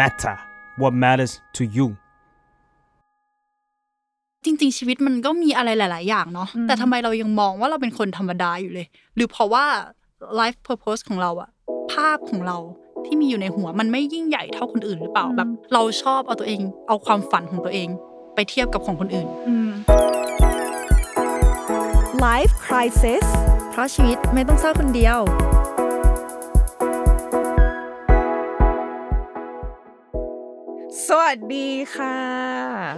matter what matters to you จริงๆ ชีวิตมันก็มีอะไรหลาย ๆ อย่างเนาะแต่ทำไมเรายังมองว่าเราเป็นคนธรรมดาอยู่เลย หรือเพราะว่า life purpose ของเราอะภาพของเราที่มีอยู่ในหัวมันไม่ยิ่งใหญ่เท่าคนอื่นหรือเปล่าแบบเราชอบเอาตัวเอง เอาความฝันของตัวเอง ไปเทียบกับของคนอื่น Life Crisis เพราะชีวิตไม่ต้องเศร้าคนเดียว สวัสดีค่ะ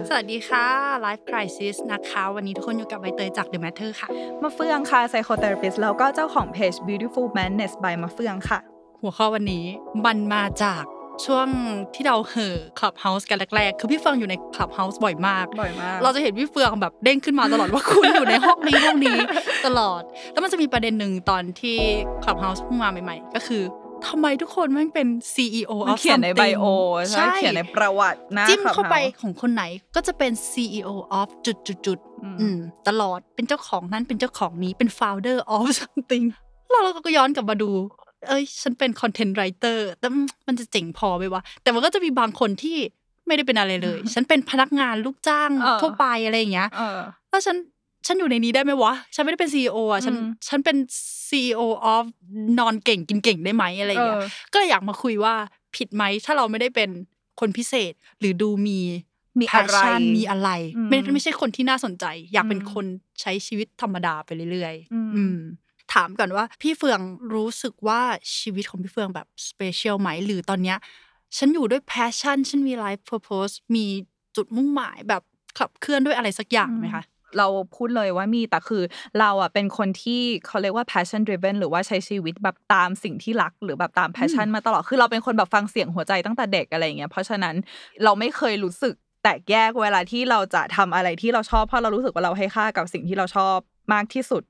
สวัสดีค่ะ Life Crisis นะคะ วันนี้ทุกคนอยู่กับใบเตยจาก The Matter ค่ะ มาเฟืองค่ะ psychotherapist แล้วก็เจ้าของเพจ Beautiful Madness by มาเฟืองค่ะ หัวข้อวันนี้มันมาจากช่วงที่เราเห่อ Clubhouse กันแรกๆ คือพี่เฟืองอยู่ใน Clubhouse บ่อยมาก บ่อยมาก เราจะเห็นพี่เฟืองแบบเด้งขึ้นมาตลอดว่าคุณอยู่ในห้องนี้ห้องนี้ตลอด แล้วมันจะมีประเด็นหนึ่งตอนที่ Clubhouse เพิ่งมาใหม่ๆ ก็คือ ทำไมทุกคนแม่งเป็น CEO มัน of เขียนในไบ something โอใช่เขียนในประวัตินะจิ้มเข้าไป Clubhouse ของคนไหนก็จะเป็น CEO of จุดจุดจุดๆอืมๆอืมตลอดเป็นเจ้าของนั้นเป็นเจ้าของนี้เป็น founder of something แล้วเราก็ย้อนกลับมาดู เอ้ย ฉันเป็น content writer แต่มันจะเจ๋งพอไหมวะ แต่มันก็จะมีบางคนที่ไม่ได้เป็นอะไรเลย ฉันเป็นพนักงานลูกจ้างเออทั่วไปอะไรอย่างเงี้ยเออแล้วฉัน ฉันอยู่ในนี้ได้ไหมวะ ฉันไม่ได้เป็น CEO อะฉันอืมฉันเป็น CEO of นอนเก่งกินเก่งได้ไหมอะไรอย่างเงี้ยเออก็เลยอยากมาคุยว่าผิดไหมถ้าเราไม่ได้เป็นคนพิเศษหรือดูมีมีอะไร passion มีอะไรอืมไม่ไม่ใช่คนที่น่าสนใจ อยากเป็นอืมคนใช้ชีวิตธรรมดาไปเรื่อยอืมๆอืมถามก่อนว่า พี่เฟืองรู้สึกว่าชีวิตของพี่เฟืองแบบสเปเชียลไหมหรือตอนเนี้ยฉันอยู่ด้วย passion ฉันมี life purpose มีจุดมุ่งหมายแบบขับเคลื่อนด้วยอะไรสักอย่างไหมคะ เราพูดเลยว่ามีแต่คือเราอะเป็นคนที่เขาเรียกว่า passion driven หรือว่าใช้ชีวิตแบบตามสิ่งที่รักหรือแบบตาม passion มาตลอดคือเราเป็นคนแบบฟังเสียงหัวใจตั้งแต่เด็กอะไรอย่างเงี้ยเพราะฉะนั้นเราไม่เคยรู้สึกแตกแยกเวลาที่เราจะทำอะไรที่เราชอบเพราะเรารู้สึกว่าเราให้ค่ากับสิ่งที่เราชอบมากที่สุด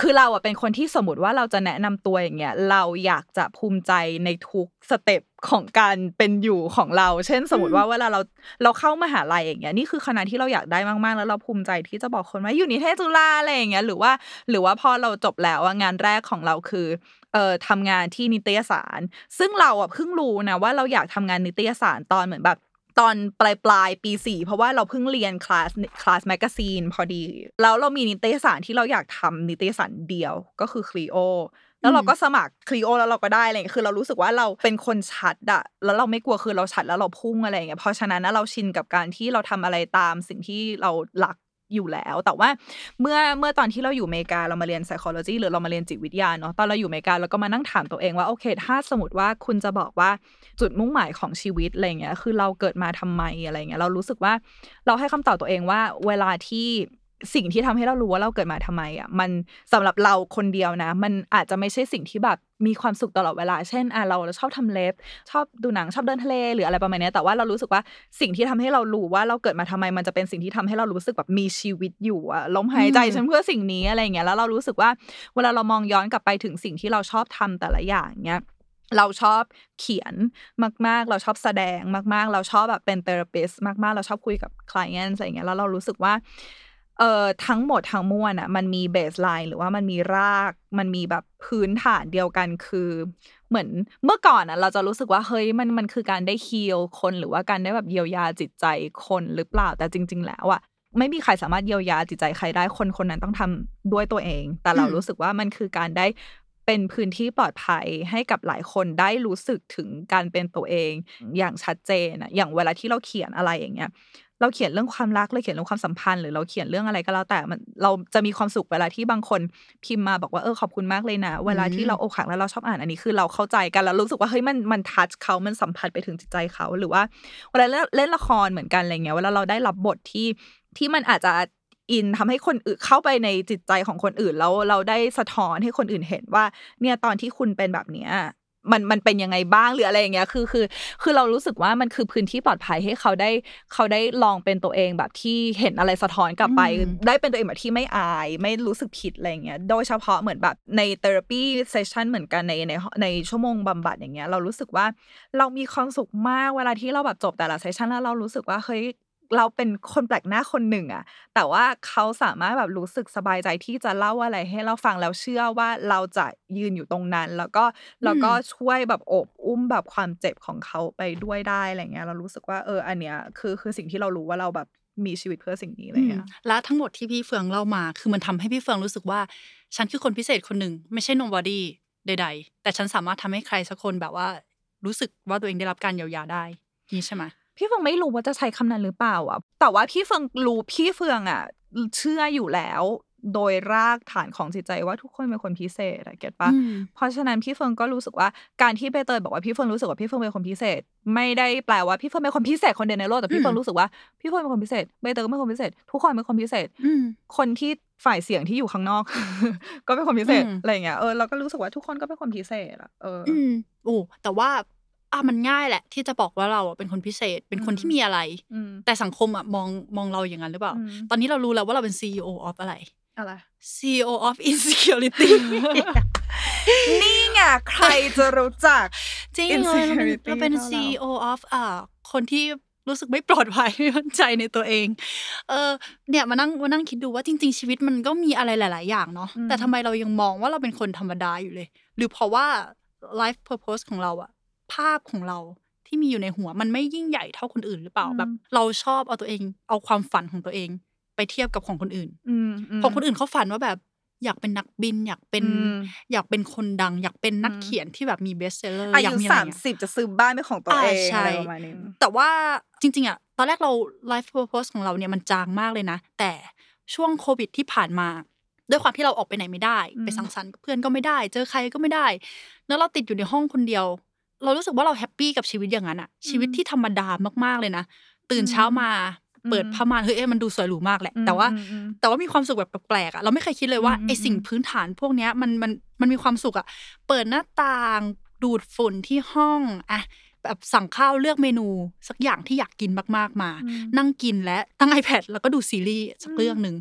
คือเราอะเป็นคนที่สมมติว่าเราจะแนะนำตัวอย่างเงี้ยเราอยากจะภูมิใจในทุก step ของการเป็นอยู่ของเรา เช่น สมมติว่าเวลาเราเราเข้ามหาลัยอย่างเงี้ยนี่คือคณะที่เราอยากได้มากๆ แล้วเราภูมิใจที่จะบอกคนว่าอยู่นิเทศจุฬาอะไรอย่างเงี้ยหรือว่า หรือว่าพอเราจบแล้วอะงานแรกของเราคือเอ่อทำงานที่นิตยสาร ซึ่งเราอะเพิ่งรู้นะว่าเราอยากทำงานนิตยสารตอนเหมือนแบบ ตอนปลายปลายปีสี่เพราะว่าเราเพิ่งเรียน class class magazine พอดี แล้วเรามีนิตยสารที่เราอยากทำนิตยสารเดียวก็คือ CLEO แล้วเราก็สมัคร CLEO แล้วเราก็ได้อะไรอย่างเงี้ยคือเรารู้สึกว่าเราเป็นคนชัดอะแล้วเราไม่กลัวคือเราชัดแล้วเราพุ่งอะไรอย่างเงี้ยเพราะฉะนั้นนะเราชินกับการที่เราทำอะไรตามสิ่งที่เราหลัก อยู่แล้ว แต่ว่าเมื่อเมื่อตอนที่เราอยู่อเมริกาเรามาเรียน psychology หรือเรามาเรียนจิตวิทยาเนาะตอนเราอยู่อเมริกาเราก็มานั่งถามตัวเองว่าโอเค ถ้าสมมติว่าคุณจะบอกว่าจุดมุ่งหมายของชีวิตอะไรเงี้ยคือเราเกิดมาทำไมอะไรเงี้ยเรารู้สึกว่าเราให้คำตอบตัวเองว่าเวลาที่ สิ่งที่ทำให้เรารู้ว่าเราเกิดมาทำไมอะมันสำหรับเราคนเดียวนะ มันอาจจะไม่ใช่สิ่งที่แบบมีความสุขตลอดเวลา เช่นอะเราเราชอบทำเล็บ ชอบดูหนังชอบเดินทะเลหรืออะไรประมาณเนี้ยแต่ว่าเรารู้สึกว่าสิ่งที่ทำให้เรารู้ว่าเราเกิดมาทำไม มันจะเป็นสิ่งที่ทำให้เรารู้สึกแบบมีชีวิตอยู่อะลมหายใจอืมฉันเพื่อสิ่งนี้อะไรเงี้ยแล้วเรารู้สึกว่าเวลาเรามองย้อนกลับไปถึงสิ่งที่เราชอบทำแต่ละอย่างเนี้ยเราชอบเขียนมาก ๆ เราชอบแสดงมาก ๆ เราชอบแบบเป็น therapist มาก ๆ เราชอบคุยกับ client อะไรอย่างเงี้ยแล้วเรารู้สึกว่า เอ่อทั้งหมดทั้งมวลอะ มันมี baseline หรือว่ามันมีราก มันมีแบบพื้นฐานเดียวกันคือ เหมือนเมื่อก่อนอะ เราจะรู้สึกว่าเฮ้ยมันมันคือการได้ฮีลคนหรือว่าการได้แบบเยียวยาจิตใจคนหรือเปล่าแต่จริง ๆ แล้วอะไม่มีใครสามารถเยียวยาจิตใจใครได้คนคนนั้นต้องทำด้วยตัวเอง แต่เราอืมรู้สึกว่ามันคือการได้เป็นพื้นที่ปลอดภัยให้กับหลายคนได้รู้สึกถึงการเป็นตัวเองอย่างชัดเจนอะอย่างเวลาที่เราเขียนอะไรอย่างเงี้ย เราเขียนเรื่องความรักเราเขียนเรื่องความสัมพันธ์หรือเราเขียนเรื่องอะไรก็แล้วแต่มันเราจะมีความสุขเวลาที่บางคนพิมพ์มาบอกว่าเออขอบคุณมากเลยนะ เวลาที่เราอกหักแล้วเราชอบอ่านอันนี้คือเราเข้าใจกันแล้วรู้สึกว่าเฮ้ยมันมันทัชเขามันสัมผัสไปถึงจิตใจเขาหรือว่าเวลาเล่นเล่นละครเหมือนกันอะไรเงี้ยเวลาเราได้รับบทที่ที่มันอาจจะอินทำให้คนอื่นเข้าไปในจิตใจของคนอื่นแล้วเราได้สะท้อนให้คนอื่นเห็นว่า เนี่ยตอนที่คุณเป็นแบบเนี้ย มันมันเป็นยังไงบ้างหรืออะไรอย่างเงี้ยคือคือ คือเรารู้สึกว่ามันคือพื้นที่ปลอดภัยให้เขาได้เขาได้ลองเป็นตัวเองแบบที่เห็นอะไรสะท้อนกลับไปอืมได้เป็นตัวเองแบบที่ไม่อาย ไม่รู้สึกผิดอะไรอย่างเงี้ยโดยเฉพาะเหมือนแบบในเทอราปีเซสชันเหมือนกันในในในชั่วโมงบำบัดอย่างเงี้ยเรารู้สึกว่าเรามีความสุขมากเวลาที่เราแบบจบแต่ละเซสชันแล้วเรารู้สึกว่าเฮ้ย เราเป็นคนแปลกหน้าคนหนึ่งอะแต่ว่าเขาสามารถแบบรู้สึกสบายใจที่จะเล่าอะไรให้เราฟังแล้วเชื่อว่าเราจะยืนอยู่ตรงนั้น แล้วก็แล้วก็ช่วยแบบโอบอุ้มแบบความเจ็บของเขาไปด้วยได้อะไรเงี้ยเรารู้สึกว่าเอออันเนี้ยคือคือสิ่งที่เรารู้ว่าเราแบบมีชีวิตเพื่อสิ่งนี้อะไรอืมเงี้ยและทั้งหมดที่พี่เฟืองเล่ามา คือมันทำให้พี่เฟืองรู้สึกว่า ฉันคือคนพิเศษคนหนึ่งไม่ใช่ nobody ใด ๆ แต่ฉันสามารถทำให้ใครสักคนแบบว่ารู้สึกว่าตัวเองได้รับการเยียวยาได้นี่ใช่ไหม พี่เฟืองไม่รู้ว่าจะใช้คำนั้นหรือเปล่าอะ แต่ว่าพี่เฟืองรู้พี่เฟืองอะ เชื่ออยู่แล้ว โดยรากฐานของจิตใจว่าทุกคนเป็นคนพิเศษอะเก็ตปะอืมเพราะฉะนั้นพี่เฟิงก็รู้สึกว่าการที่ใบเตยบอกว่าพี่เฟิงรู้สึกว่าพี่เฟิงเป็นคนพิเศษ ไม่ได้แปลว่าพี่เฟิงเป็นคนพิเศษคนเดียวในโลกแต่พี่เฟิงอืมรู้สึกว่าพี่เฟิงเป็นคนพิเศษใบเตยก็เป็นคนพิเศษ ทุกคนเป็นคนพิเศษอืมคนที่ฝ่ายเสียงที่อยู่ข้างนอก ก็เป็นคนพิเศษอืมอะไรอย่างเงี้ยเออเราก็รู้สึกว่าทุกคนก็เป็นคนพิเศษอะเออออืมโอ้แต่ว่า อะมันง่ายแหละ ที่จะบอกว่าเราอะเป็นคนพิเศษ เป็นคนอืมที่มีอะไรอืมแต่สังคมอะมองมองเราอย่างนั้นหรือเปล่าอืมตอนนี้เรารู้แล้วว่าเราเป็น CEO of อะไรอะไร CEO of insecurity นี่ไงใครจะรู้จัก จริงเลยเราเป็น insecurity เราเป็นเท่าเรา CEO of อ่าคนที่รู้สึกไม่ปลอดภัยไม่มั่นใจในตัวเอง เออเนี่ยมานั่งมานั่งคิดดูว่าจริง ๆ ชีวิตมันก็มีอะไรหลาย ๆ อย่างเนาะอืมแต่ทำไมเรายังมองว่าเราเป็นคนธรรมดาอยู่เลย หรือเพราะว่า life purpose ของเราอะ ภาพของเราที่มีอยู่ในหัวมันไม่ยิ่งใหญ่เท่าคนอื่นหรือเปล่าแบบ เราชอบเอาตัวเอง เอาความฝันของตัวเอง ไปเทียบกับของคนอื่นอืมมของคนอื่นเขาฝันว่าแบบอยากเป็นนักบิน อยากเป็นอืมอยากเป็นคนดัง อยากเป็นนักอืมเขียนที่แบบมี best seller อยากมีอะไรเงี้ยอายุสามสิบจะซื้อบ้านเป็นของตัวเองอ่าใช่อะไรประมาณนี้แต่ว่าจริง ๆอะตอนแรกเรา life purpose ของเราเนี่ยมันจางมากเลยนะ แต่ช่วงโควิดที่ผ่านมา ด้วยความที่เราออกไปไหนไม่ได้อืมไปสังสรรค์กับเพื่อนก็ไม่ได้ เจอใครก็ไม่ได้ แล้วเราติดอยู่ในห้องคนเดียว เรารู้สึกว่าเราแฮปปี้กับชีวิตอย่างนั้นอะชีวิตที่ธรรมดามากๆเลยนะ ตื่นเช้ามาเปิดผ้าม่านเฮ้ยเอ๊ะมันดูสวยหรูมากแหละ แต่ว่าอืมอืมแต่ว่ามีความสุขแบบแปลกๆอะเราไม่เคยคิดเลยว่าอืมไอสิ่งอืมพื้นฐานพวกเนี้ยมันมันมันมีความสุขอะเปิดหน้าต่างดูดฝุ่นที่ห้องอะแบบสั่งข้าวเลือกเมนู สักอย่างที่อยากกินมากๆมาอืมนั่งกินและตั้ง iPad แล้วก็ดูซีรีส์สักเรื่องหนึ่ง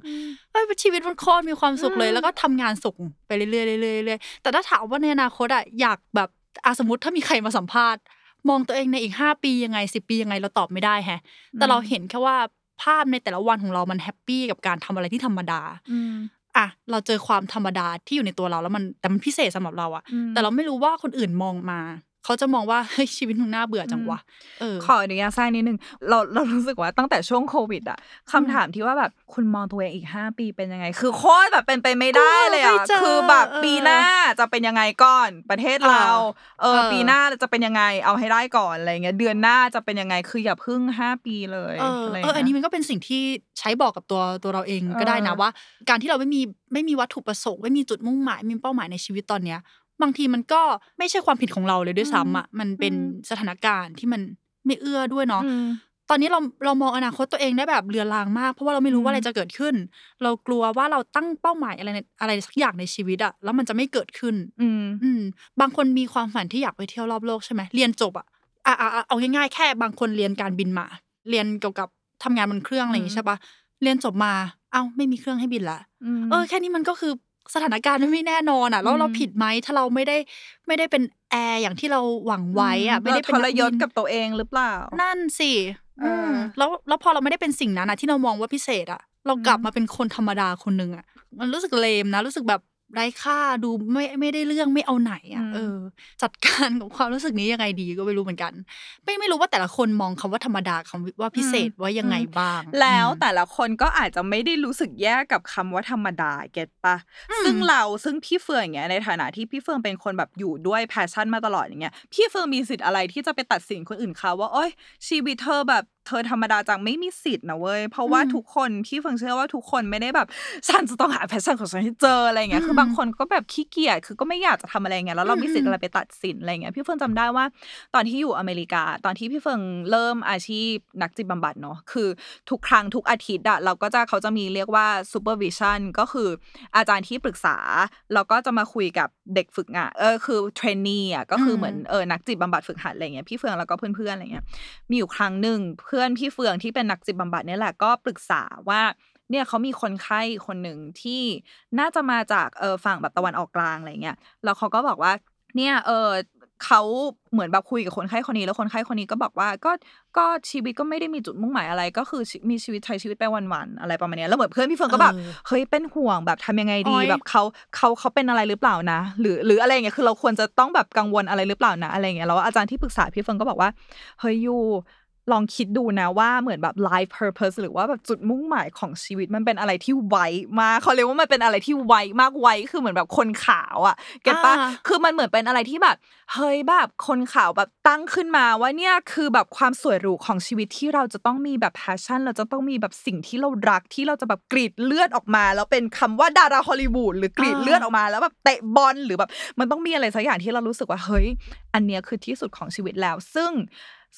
เอ้ยชีวิตมันโคตรมีความสุขเลยอืมแล้วก็ทำงานส่งไปเรื่อยๆเรื่อยๆเรื่อยๆแต่ถ้าถามว่าในอนาคตอะอยากแบบ อาสมมติถ้ามีใครมาสัมภาษณ์มองตัวเองในอีกห้าปียังไงสิบปียังไงเราตอบไม่ได้แฮะ แต่เราเห็นแค่ว่าภาพในแต่ละวันของเรามัน happy กับการทำอะไรที่ธรรมดาอืมอะเราเจอความธรรมดาที่อยู่ในตัวเราแล้วมันแต่มันพิเศษสำหรับเราอะอืมแต่เราไม่รู้ว่าคนอื่นมองมา เขาจะมองว่าเฮ้ยชีวิตมึงน่าเบื่อจังวะเออขออนุญาตแทรกนิดนึงเราเรารู้สึกว่าตั้งแต่ช่วงโควิดอะคำถามที่ว่าแบบคุณมองตัวเองอีกห้าปีเป็นยังไง คือโคตรแบบเป็นไปไม่ได้เลยกลัวอะไม่เจอคือแบบเออปีหน้าจะเป็นยังไงก่อนประเทศเราเออเออปีหน้าจะเป็นยังไงเอาให้ได้ก่อนอะไรเงี้ยเดือนหน้าจะเป็นยังไงคืออย่าพึ่งห้าปีเลยเอออะไรเอออันนี้เงี้ยมันก็เป็นสิ่งที่ใช้บอกกับตัวตัวเราเองก็ได้นะเออว่า การที่เราไม่มีไม่มีวัตถุประสงค์ไม่มีจุดมุ่งหมายไม่มีเป้าหมายในชีวิตตอนเนี้ย บางทีมันก็ไม่ใช่ความผิดของเราเลยด้วยซ้ำอะมันเป็นสถานการณ์ที่มันไม่เอื้อด้วยเนาะอืมตอนนี้เราเรามองอนาคตตัวเองได้แบบเรือรางมาก เพราะว่าเราไม่รู้ว่าอะไรอืมจะเกิดขึ้น เรากลัวว่าเราตั้งเป้าหมายอะไรในอะไรสักอย่างในชีวิตอะแล้วมันจะไม่เกิดขึ้นอืมอืมบางคนมีความฝันที่อยากไปเที่ยวรอบโลกใช่ไหมเรียนจบอะอะอะอะเอาง่ายๆแค่บางคนเรียนการบินมา เรียนเกี่ยวกับทำงานบนเครื่องอะไรอย่างงี้ใช่ปะเรียนจบมา เอ้าไม่มีเครื่องให้บินละมเออแค่นี้มันก็คือ สถานการณ์มันไม่แน่นอนอะ แล้วเราอืมผิดไหมถ้าเราไม่ได้ไม่ได้เป็นแอร์อย่างที่เราหวังไว้อะ ไม่ได้เป็นราทรนักยบิศนกับตัวเองหรือเปล่า นั่นสิเอออืมแล้วแล้วพอเราไม่ได้เป็นสิ่งนั้นอะที่เรามองว่าพิเศษอะ เรากลับมาเป็นคนธรรมดาคนหนึ่งอะ มันรู้สึกเลมนะ รู้สึกแบบ ไร้ค่าดูไม่ไม่ได้เรื่องไม่เอาไหนอะอืมเออ จัดการกับความรู้สึกนี้ยังไงดีก็ไม่รู้เหมือนกัน ไม่ไม่รู้ว่าแต่ละคนมองคำว่าธรรมดาคำว่าพิเศษว่ายังไงบ้าง แล้วอืมแต่ละคนก็อาจจะไม่ได้รู้สึกแย่กับคำว่าธรรมดา get ปะอืมซึ่งเราซึ่งพี่เฟืองอย่างเงี้ยในฐานะที่พี่เฟืองเป็นคนแบบอยู่ด้วย passion มาตลอดอย่างเงี้ยพี่เฟืองมีสิทธิ์อะไรที่จะไปตัดสินคนอื่นเขาว่าโอ้ยชีวิตเธอแบบเธอธรรมดาจังไม่มีสิทธิ์นะเว้ย เพราะว่าอืมทุกคนพี่เฟืองเชื่อว่าทุกคนไม่ได้แบบฉันจะต้องหา passion ของฉันให้เจออะไรเงี้ยอืมคือบางคนก็แบบขี้เกียจคือก็ไม่อยากจะทำอะไรเงี้ยแล้วเรามีสิทธิ์อืมอะไรไปตัดสินอะไรเงี้ยพี่เฟืองจำได้ว่า ตอนที่อยู่อเมริกา ตอนที่พี่เฟิงเริ่มอาชีพนักจิตบำบัดเนาะคือทุกครั้งทุกอาทิตย์อะเราก็จะเขาจะมีเรียกว่า supervision ก็คืออาจารย์ที่ปรึกษาแล้วก็จะมาคุยกับเด็กฝึกงานเออคือเทรนนีอะก็คือเหมือนเออนักจิตบำบัดฝึกหัดอะไรเงี้ยพี่เฟืองแล้วก็เพื่อนๆอะไรเงี้ยมีอยู่ครั้งหนึ่งเพื่อนพี่เฟืองที่เป็นนักจิตบำบัดเนี่ยแหละก็ปรึกษาว่าเนี่ยเขามีคนไข้คนหนึ่งที่น่าจะมาจากเออฝั่งแบบตะวันออกกลางอะไรเงี้ยแล้วเขาก็บอกว่าเนี่ยเออเขาเหมือนแบบคุยกับคนไข้คนนี้แล้วคนไข้คนนี้ก็บอกว่าก็ก็ชีวิตก็ไม่ได้มีจุดมุ่งหมายอะไร ก็คือมีชีวิตใช้ชีวิตไปวันๆอะไรประมาณเนี้ยแล้วเหมือนเพื่อนพี่เฟิร์นก็แบบเออเฮ้ยเป็นห่วงแบบทำยังไงดีโอ๊ยแบบเขาเขาเขาเป็นอะไรหรือเปล่านะ หรือหรืออะไรอย่างเงี้ยคือเราควรจะต้องแบบกังวลอะไรหรือเปล่านะอะไรอย่างเงี้ยแล้วอาจารย์ที่ปรึกษาพี่เฟิร์นก็บอกว่าเฮ้ยยู ลองคิดดูนะว่าเหมือนแบบ life purpose หรือว่าแบบจุดมุ่งหมายของชีวิตมันเป็นอะไรที่ไวมากเขาเรียกว่ามันเป็นอะไรที่ไวมากไวคือเหมือนแบบคนขาวอะเก็ตปะอ่าคือมันเหมือนเป็นอะไรที่แบบเฮ้ยแบบคนขาวแบบตั้งขึ้นมาว่าเนี่ยคือแบบความสวยหรูของชีวิตที่เราจะต้องมีแบบ passion เราจะต้องมีแบบสิ่งที่เรารักที่เราจะแบบกรีดเลือดออกมา แล้วเป็นคำว่าดาราฮอลลีวูดหรือกรีดเลือดออกมาแล้วแบบเตะบอลหรือแบบมันต้องมีอะไรสักอย่างที่เรารู้สึกว่าเฮ้ยอันเนี้ยคือที่สุดของชีวิตแล้ว ซึ่ง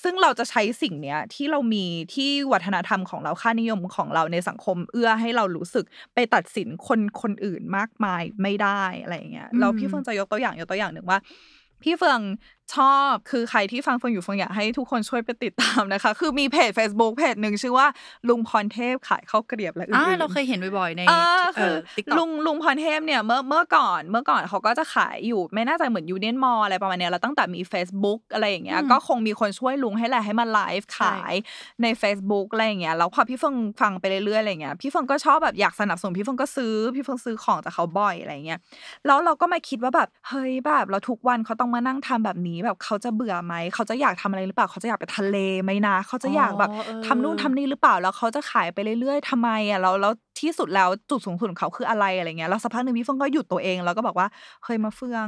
ซึ่งเราจะใช้สิ่งเนี้ยที่เรามีที่วัฒนธรรมของเราค่านิยมของเราในสังคมเอื้อให้เรารู้สึกไปตัดสินคนคนอื่นมากมายไม่ได้อะไรอย่างเงี้ยเราพี่เฟืองจะยกตัวอย่างยกตัวอย่างหนึ่งว่า พี่เฟืองชอบคือใครที่ฟังเฟืองอยู่เฟืองอยากให้ทุกคนช่วยไปติดตามนะคะ คือมีเพจ Facebook เพจหนึ่งชื่อว่าลุงพรเทพขายข้าวเกรียบและอื่อ่านเราเคยเห็นบ่อยๆในเออคือ TikTok ลุงลุงพรเทพเนี่ยเมื่อเมื่อก่อนเมื่อก่อนเขาก็จะขายอยู่ไม่น่าจะเหมือน Union Mall อะไรประมาณเนี้ยแล้วตั้งแต่มี Facebook อะไรอย่างเงี้ยอืมก็คงมีคนช่วยลุงให้แหละให้มาไลฟ์ใช่ขายใน Facebook อะไรอย่างเงี้ยแล้วพอพี่เฟิงฟังไปเรื่อยๆอะไรเงี้ยพี่เฟิงก็ชอบแบบอยากสนับสนุนพี่เฟิงก็ซื้อพี่เฟิงซื้อของจากเขาบ่อยอะไรเงี้ยแล้วเราก็มาคิดว่าแบบเฮ้ยแบบเราทุกวันเขาต้องมานั่งทำแบบนี้แบบเขาจะเบื่อไหมเขาจะอยากทำอะไรหรือเปล่าเขาจะอยากไปทะเลไหมนะเขาจะอยากแบบอ๋อเออทำนู่นทำนี่หรือเปล่าแล้วเขาจะขายไปเรื่อยๆทำไมอะแล้วแล้วที่สุดแล้วจุดสูงสุดของเขาคืออะไรอะไรเงี้ยแล้วสักพักหนึ่งพี่เฟื่องก็หยุดตัวเองแล้วก็บอกว่าเฮ้ยมาเฟื่อง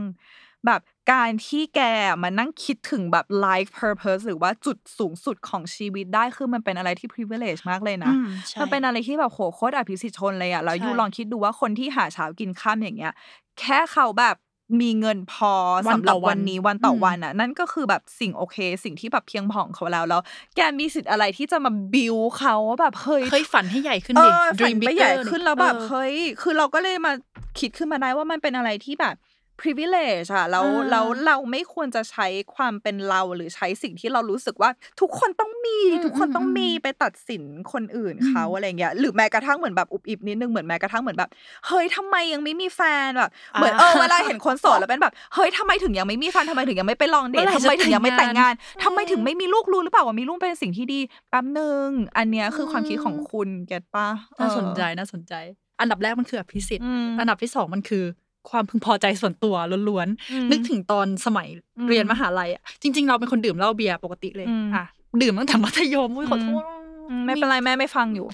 แบบการที่แกมานั่งคิดถึงแบบ life purpose หรือว่าจุดสูงสุดของชีวิตได้คือมันเป็นอะไรที่ privilege มากเลยนะอืมใช่มันเป็นอะไรที่แบบโหโคตรอภิสิทธิ์ชนเลยอะแล้วใช่ยูลองคิดดูว่าคนที่หาเช้ากินข้ามอย่างเงี้ย แค่เขาแบบ มีเงินพอวันสำหต่รัอบวันวันนี้วันต่ออมวันอะ นั่นก็คือแบบสิ่งโอเค สิ่งที่แบบเพียงพอของเขาแล้วแล้ว แกมีสิทธิ์อะไรที่จะมาบิวเขาว่าแบบเฮ้ยเคยฝันให้ใหญ่ขึ้นเอดิอฝัน dream ไป bigger ใหญ่ขึ้นแล้วแบบเออเฮ้ยคือเราก็เลยมาคิดขึ้นมาได้ว่ามันเป็นอะไรที่แบบ privilege อะแล้วอ่าแล้วเราไม่ควรจะใช้ความเป็นเราหรือใช้สิ่งที่เรารู้สึกว่า ทุกคนต้องมีอืมทุกคนต้องอืมมีไปตัดสินคนอื่นเขาอะไรเงี้ยหรือแม้กระทั่งเหมือนแบบอุบอิบนิดนึงเหมือนแม้กระทั่งเหมือนแบบเฮ้ยทำไมยังไม่มีแฟนแบบเหมือนเออเวลาเห็นคนโสดแล้วเป็นแบบเฮ้ยทำไมถึงยังไม่มีแฟนทำไมถึงยังไม่ไปลองเดทเมื่อไหร่ทำไมถึงยังไม่แต่งงานจะแต่งงานทำไมถึงไม่มีลูกรู้หรือเปล่าว่ามีลูกเป็นสิ่งที่ดีแป๊บนึงอันเนี้ยคือความคิดของคุณเก็ตปะน่าสนใจเออน่าสนใจ อันดับแรกมันคืออภิสิทธิ์อืมอันดับที่สองมันคือ ความพึงพอใจส่วนตัวล้วนอืมๆนึกถึงตอนสมัยอืมเรียนมหาลัยอะจริง ๆ เราเป็นคนดื่มเหล้าเบียร์ปกติเลยอืมอะดื่มตั้งแต่มัธยมอุ้ยขอโทษอืมไม่เป็นไรแม่ไม่ฟังอยู่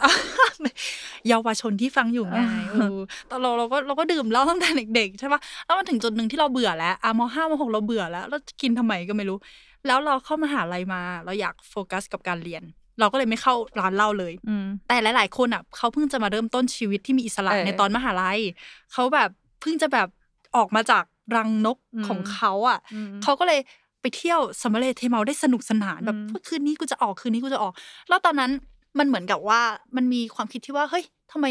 เยาวชนที่ฟังอยู่ไงอ่าเออแต่เราเราก็เราก็ดื่มเหล้าตั้งแต่เด็กๆใช่ปะแล้วมันถึงจุดหนึ่งที่เราเบื่อแล้วอะมห้ามหกเราเบื่อแล้วเราจะกินทำไมก็ไม่รู้ แล้วเราเข้ามหาลัยมา เราอยากโฟกัสกับการเรียน เราก็เลยไม่เข้าร้านเหล้าเลยอืมแต่หลาย ๆ คนอะเขาเพิ่งจะมาเริ่มต้นชีวิตที่มีอิสระเออในตอนมหาลัยเขาแบบ เพิ่งจะแบบออกมาจากรังนกอืมของเขาอะอืมเขาก็เลยไปเที่ยวซัมเมอร์เลเทเมาได้สนุกสนานแบบอืมคืนนี้กูจะออกคืนนี้กูจะออก แล้วตอนนั้นมันเหมือนกับว่ามันมีความคิดที่ว่าเฮ้ยทำไม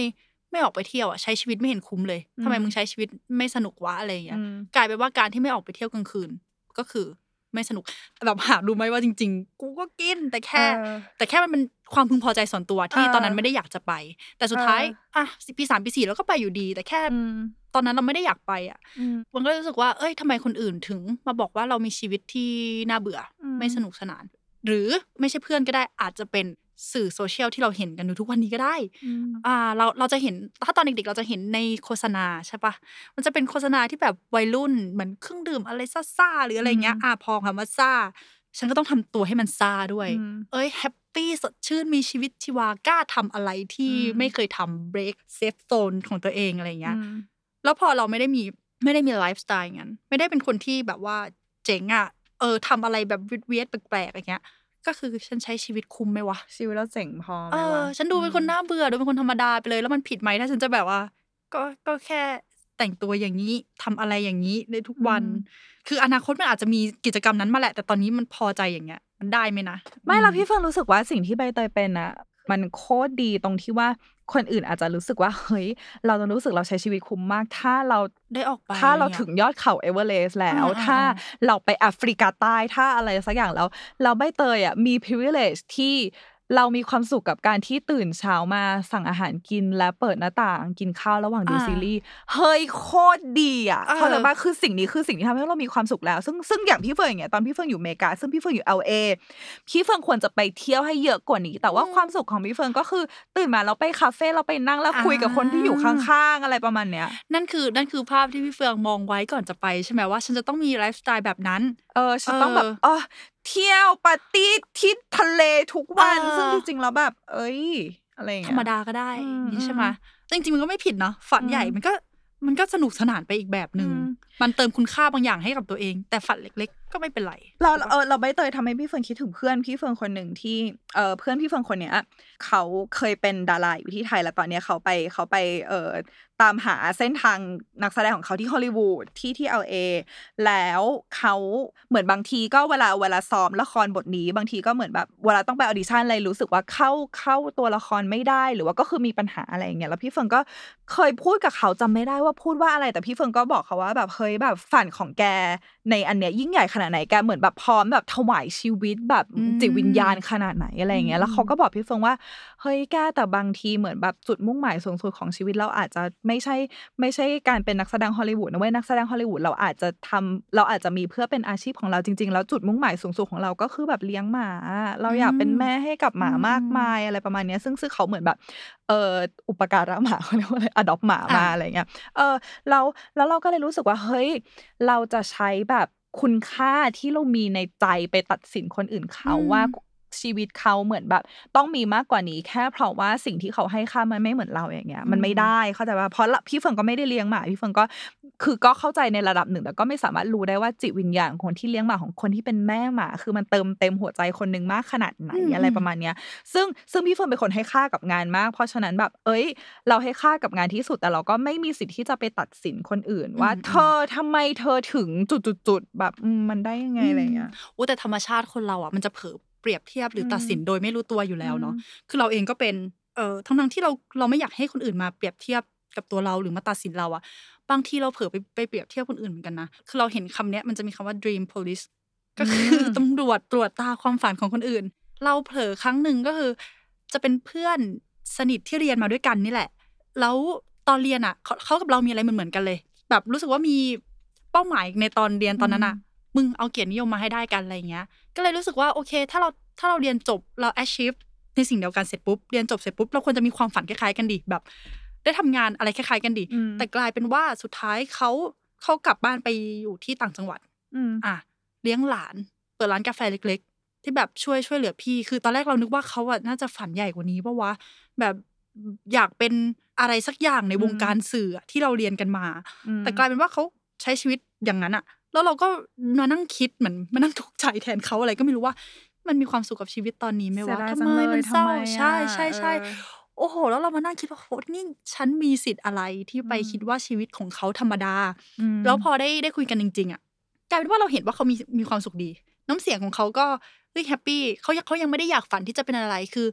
ไม่ออกไปเที่ยวอะใช้ชีวิตไม่เห็นคุ้มเลยทำไมมึงใช้ชีวิตไม่สนุกวะอะไรอย่างเงี้ยอืมกลายเป็นว่าการที่ไม่ออกไปเที่ยวกลางคืน ก็คือไม่สนุกแบบหารู้ไหมว่าจริง ๆ กูก็กินแต่แค่เออแต่แค่มันเป็นความพึงพอใจส่วนตัวที่เออตอนนั้นไม่ได้อยากจะไป แต่สุดท้ายเอออะปีสามปีสี่เราก็ไปอยู่ดี แต่แค่อืม ตอนนั้นเราไม่ได้อยากไปอะอืมมันก็รู้สึกว่า เอ้ยทำไมคนอื่นถึง มาบอกว่าเรามีชีวิตที่น่าเบื่ออมไม่สนุกสนาน หรือไม่ใช่เพื่อนก็ได้อาจจะเป็นสื่อโซเชียลที่เราเห็นกันอยู่ทุกวันนี้ก็ได้อืมอ่า เรา เราจะเห็น ถ้าตอนเด็กๆ เราจะเห็นในโฆษณาใช่ปะมันจะเป็นโฆษณาที่แบบวัยรุ่น เหมือนเครื่องดื่มอะไรซ่าๆ หรืออะไรเงี้ยอืมอ่าพอคำว่าซ่า ฉันก็ต้องทำตัวให้มันซ่าด้วยอืมเอ้ย happy สดชื่นมีชีวิตชีวากล้าทำอะไรที่อืมไม่เคยทำ break safe zone ของตัวเองอะไรเงี้ยอืม แล้วพอเราไม่ได้มีไม่ได้มีไลฟ์สไตล์งั้น ไม่ได้เป็นคนที่แบบว่าเจ๋งอะ เออทำอะไรแบบ weird ๆแปลกๆอย่างเงี้ย ก็คือฉันใช้ชีวิตคุ้มไหมวะ ชีวิตเราเจ๋งพอไหมวะเออฉันดูเป็นคนน่าเบื่อดูเป็นคนธรรมดาไปเลย แล้วมันผิดไหมถ้าฉันจะแบบว่า ก็ก็แค่แต่งตัวอย่างนี้ทำอะไรอย่างนี้ในทุกวัน คืออนาคตมันอาจจะมีกิจกรรมนั้นมาแหละ แต่ตอนนี้มันพอใจอย่างเงี้ย มันได้ไหมนะไม่เราพี่เฟืองรู้สึกว่าสิ่งที่ใบเตยเป็นอะมันโคตรดีตรงที่ว่า คนอื่นอาจจะรู้สึกว่าเฮ้ยเราจะรู้สึกเราใช้ชีวิตคุ้มมาก ถ้าเราได้ออกไปถ้าเราเนี่ยถึงยอดเขาเอเวอเรสต์แล้วอ่าถ้าอ่าเราไปแอฟริกาใต้ถ้าอะไรสักอย่างแล้ว เราใบเตยอะมี privilege ที่ เรามีความสุขกับการที่ตื่นเช้ามาสั่งอาหารกินและเปิดหน้าต่างกินข้าวระหว่างดูอ่าซีรีส์เฮ้ยโคตรดีอะเออเข้าใจปะคือสิ่งนี้คือสิ่งที่ทำให้เรามีความสุขแล้ว ซึ่งซึ่งอย่างพี่เฟิร์นอย่างเงี้ยตอนพี่เฟิร์นอยู่อเมริกาซึ่งพี่เฟิร์นอยู่ LA พี่เฟืองควรจะไปเที่ยวให้เยอะกว่านี้ แต่ว่าความสุขของพี่เฟืองก็คือ ตื่นมาเราไปคาเฟ่เราไปนั่งแล้วคุยกับคนที่อยู่ข้างๆอะไรประมาณเนี้ยนั่นคือนั่นคือภาพที่พี่เฟืองมองไว้ก่อนจะไปใช่ไหมว่า ฉันจะต้องมีไลฟ์สไตล์แบบนั้น เออฉันต้องแบบเออเออเที่ยวปาร์ตี้ที่ทะเลทุกวันเออซึ่งจริงๆแล้วแบบ เอ้ย อะไรอย่างธรเงี้ยธรรมดาก็ได้อืมนี่ใช่ไหมแต่จริงๆมันก็ไม่ผิดเนาะฝันอืมใหญ่มันก็มันก็สนุกสนานไปอีกแบบหนึ่งอืม มันเติมคุณค่าบางอย่างให้กับตัวเอง แต่ฝันเล็ก ๆ ก็ไม่เป็นไร เราเออเราใบเตยทำให้พี่เฟิร์นคิดถึงเพื่อนพี่เฟิร์นคนหนึ่งที่เออเพื่อนพี่เฟิร์นคนเนี้ยเขาเคยเป็นดาราอยู่ที่ไทยแล้วตอนเนี้ยเขาไปเขาไปเออ ตามหาเส้นทางนักแสดงของเขาที่ฮอลลีวูดที่ที่ LA แล้วเขาเหมือนบางทีก็เวลาเวลาซ้อมละครบทนี้ บางทีก็เหมือนแบบเวลาต้องไปออดิชั่นอะไรรู้สึกว่าเข้าเข้าตัวละครไม่ได้หรือว่าก็คือมีปัญหาอะไรอย่างเงี้ยแล้วพี่เฟิร์นก็เคยพูดกับเขาจำไม่ได้ว่าพูดว่าอะไร แต่พี่เฟิร์นก็บอกเขาว่าแบบเฮ้ยแบบฝันของแกในอันเนี้ยยิ่งใหญ่ขนาดไหนแกเหมือนแบบพร้อมแบบถวายชีวิตแบบอืมจิตวิญญาณขนาดไหนอะไรอย่างเงี้ยแล้วเขาก็บอกพี่เฟิร์นว่าเฮ้ยแกแต่บางทีเหมือนแบบจุดมุ่งหมายสูงสุดของชีวิตเราอาจจะไม่ใช่ไม่ใช่การเป็นนักแสดงฮอลลีวูดนะเว้ยนักแสดงฮอลลีวูดเราอาจจะทำเราอาจจะมีเพื่อเป็นอาชีพของเราจริง ๆ แล้วจุดมุ่งหมายสูงสุดของเราก็คือแบบเลี้ยงหมา เราอยากเป็นแม่ให้กับหมามากมายอะไรประมาณนี้ซึ่งซึ่งเขาเหมือนแบบเอออุปการะหมาเขาเรียกว่าอะไรอดอปหมามาอะไรเงี้ยเออแล้วแล้วเราก็เลยรู้สึกว่าเฮ้ยเราจะใช้แบบคุณค่าที่เรามีในใจไปตัดสินคนอื่นเขาว่า ชีวิตเขาเหมือนแบบ ต้องมีมากกว่านี้ แค่เพราะว่าสิ่งที่เขาให้ค่ามันไม่เหมือนเราอย่างเงี้ย มันไม่ได้เข้าใจป่ะเพราะละพี่เฟิร์นก็ไม่ได้เลี้ยงหมาพี่เฟิร์นก็คือก็เข้าใจในระดับหนึ่ง แต่ก็ไม่สามารถรู้ได้ว่าจิตวิญญาณของคนที่เลี้ยงหมาของคนที่เป็นแม่หมา คือมันเติมเต็มหัวใจคนหนึ่งมากขนาดไหนอืมอะไรประมาณเนี้ย ซึ่งซึ่งพี่เฟิร์นเป็นคนให้ค่ากับงานมาก เพราะฉะนั้นแบบ เอ้ย เราให้ค่ากับงานที่สุดแต่เราก็ไม่มีสิทธิ์ที่จะไปตัดสินคนอื่น ว่าอืมเธอทำไมเธอถึงจุดๆๆแบบอืมมันได้ยังไงอะไรเงี้ยโอ้แต่ธรรมชาติคนเราอะมันจะเผลอ เปรียบเทียบหรือตัดสินโดยไม่รู้ตัวอยู่แล้วเนาะอืมคือเราเองก็เป็นเอ่อทั้งทั้งๆที่เราเราไม่อยากให้คนอื่นมาเปรียบเทียบกับตัวเราหรือมาตัดสินเราอะบางทีเราเผลอไปไปเปรียบเทียบคนอื่นเหมือนกันนะคือเราเห็นคำเนี้ยมันจะมีคำว่า dream police ก็คืออมตำรวจตรวจตาความฝันของคนอื่น เราเผลอครั้งหนึ่งก็คือ จะเป็นเพื่อนสนิทที่เรียนมาด้วยกันนี่แหละ แล้วตอนเรียนอะเขาเขากับเรามีอะไรเหมือนเหมือนๆกันเลย แบบรู้สึกว่ามีเป้าหมายในตอนเรียนตอนนั้นอะ มึงเอาเกียรตินิยมมาให้ได้กันอะไรอย่างเงี้ย ก็เลยรู้สึกว่าโอเค ถ้าเราถ้าเราเรียนจบเรา achieve ในสิ่งเดียวกันเสร็จปุ๊บเรียนจบเสร็จปุ๊บเราควรจะมีความฝันคล้ายๆกันดิแบบ ได้ทำงานอะไรคล้ายๆกันดิอืมแต่กลายเป็นว่าสุดท้ายเขาเขากลับบ้านไปอยู่ที่ต่างจังหวัดอืมอะเลี้ยงหลานเปิดร้านกาแฟเล็ก ๆ ที่แบบช่วยช่วยเหลือพี่ คือตอนแรกเรานึกว่าเขาอะน่าจะฝันใหญ่กว่านี้ปะวะแบบอยากเป็นอะไรสักอย่างในวงการสื่ออะที่เราเรียนกันมาอืมแต่กลายเป็นว่าเขาใช้ชีวิตอย่างนั้นอะ แล้วเราก็มานั่งคิดเหมือนมานั่งทุกข์ใจแทนเขาอะไรก็ไม่รู้ว่า มันมีความสุขกับชีวิตตอนนี้ไหมเสีวะยดายทำจังไมเลยมันเศร้าทำไมอะใช่ใช่ใช่เออโอ้โห แล้วเรามานั่งคิดว่าโหนี่ฉันมีสิทธิ์อะไรที่ไปอืมคิดว่าชีวิตของเขาธรรมดาอืมแล้วพอได้ได้คุยกันจริง ๆ อะกลายเป็นว่าเราเห็นว่าเขามีมีความสุขดี น้ำเสียงของเขาก็เฮ้ยแฮปปี้เขายังเขายังไม่ได้อยากฝันที่จะเป็นอะไรคือ